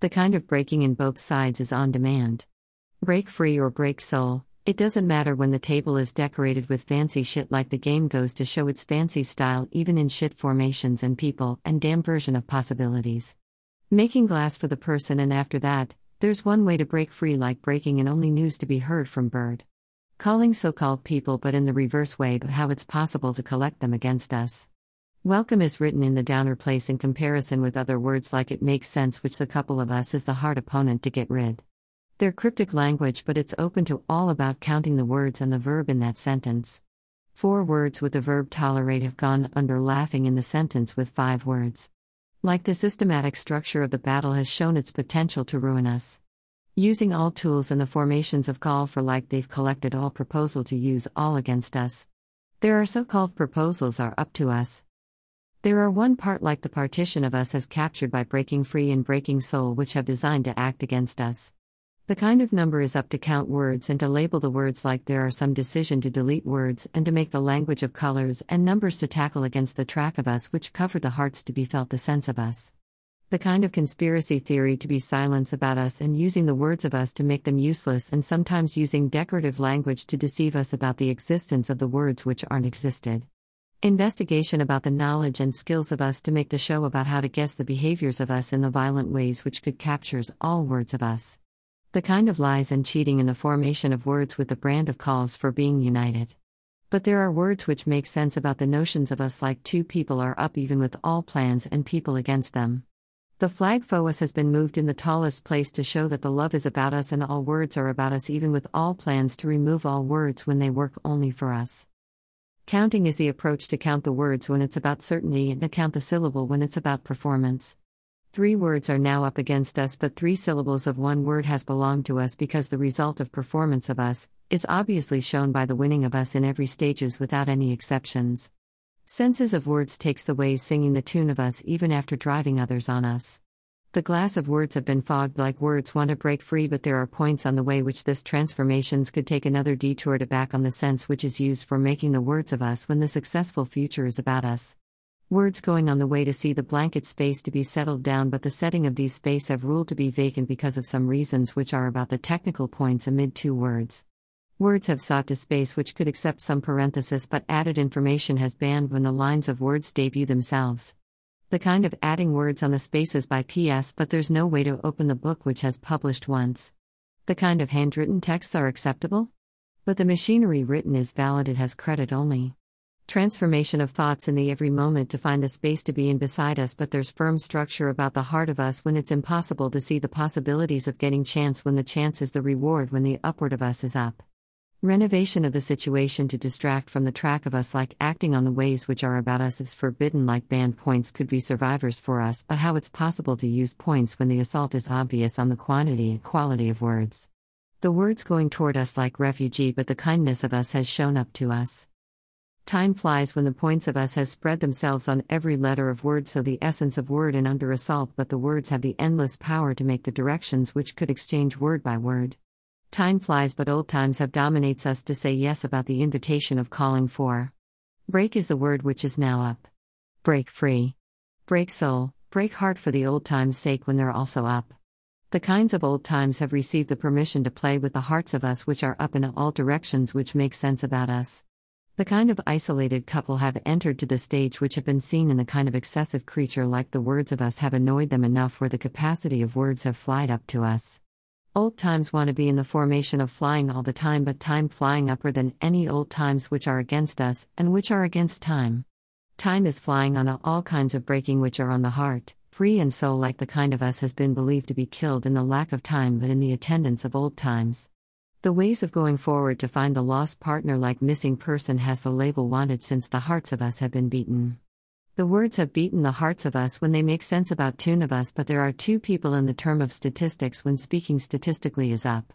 The kind of breaking in both sides is on demand. Break free or break soul, it doesn't matter when the table is decorated with fancy shit like the game goes to show its fancy style even in shit formations and people and damn version of possibilities. Making glass for the person and after that, there's one way to break free like breaking and only news to be heard from Bird. Calling so called people but in the reverse way but how it's possible to collect them against us. Welcome is written in the downer place in comparison with other words like it makes sense, which the couple of us is the hard opponent to get rid. They're cryptic language, but it's open to all about counting the words and the verb in that sentence. Four words with the verb tolerate have gone under laughing in the sentence with five words. Like the systematic structure of the battle has shown its potential to ruin us. Using all tools and the formations of call for like they've collected all proposal to use all against us. There are so called proposals are up to us. There are one part like the partition of us as captured by breaking free and breaking soul which have designed to act against us. The kind of number is up to count words and to label the words like there are some decision to delete words and to make the language of colors and numbers to tackle against the track of us which cover the hearts to be felt the sense of us. The kind of conspiracy theory to be silence about us and using the words of us to make them useless and sometimes using decorative language to deceive us about the existence of the words which aren't existed. Investigation about the knowledge and skills of us to make the show about how to guess the behaviors of us in the violent ways which could captures all words of us. The kind of lies and cheating in the formation of words with the brand of calls for being united. But there are words which make sense about the notions of us like two people are up even with all plans and people against them. The flag for us has been moved in the tallest place to show that the love is about us and all words are about us, even with all plans to remove all words when they work only for us. Counting is the approach to count the words when it's about certainty and to count the syllable when it's about performance. Three words are now up against us, but three syllables of one word has belonged to us because the result of performance of us is obviously shown by the winning of us in every stages without any exceptions. Senses of words takes the ways singing the tune of us even after driving others on us. The glass of words have been fogged like words want to break free, but there are points on the way which this transformations could take another detour to back on the sense which is used for making the words of us when the successful future is about us. Words going on the way to see the blanket space to be settled down, but the setting of these space have ruled to be vacant because of some reasons which are about the technical points amid two words. Words have sought to space which could accept some parenthesis, but added information has banned when the lines of words debut themselves. The kind of adding words on the spaces by PS, but there's no way to open the book which has published once. The kind of handwritten texts are acceptable? But the machinery written is valid, it has credit only transformation of thoughts in the every moment to find the space to be in beside us, but there's firm structure about the heart of us when it's impossible to see the possibilities of getting chance when the chance is the reward when the upward of us is up. Renovation of the situation to distract from the track of us, like acting on the ways which are about us, is forbidden, like banned points could be survivors for us, but how it's possible to use points when the assault is obvious on the quantity and quality of words. The words going toward us like refugee, but the kindness of us has shown up to us. Time flies when the points of us has spread themselves on every letter of word so the essence of word and under assault but the words have the endless power to make the directions which could exchange word by word. Time flies but old times have dominates us to say yes about the invitation of calling for. Break is the word which is now up. Break free. Break soul, break heart for the old times' sake when they're also up. The kinds of old times have received the permission to play with the hearts of us which are up in all directions which make sense about us. The kind of isolated couple have entered to the stage which have been seen in the kind of excessive creature like the words of us have annoyed them enough where the capacity of words have flied up to us. Old times want to be in the formation of flying all the time, but time flying upper than any old times which are against us, and which are against time. Time is flying on all kinds of breaking which are on the heart, free and soul like the kind of us has been believed to be killed in the lack of time but in the attendance of old times. The ways of going forward to find the lost partner, like missing person, has the label wanted since the hearts of us have been beaten. The words have beaten the hearts of us when they make sense about tune of us, but there are two people in the term of statistics when speaking statistically is up.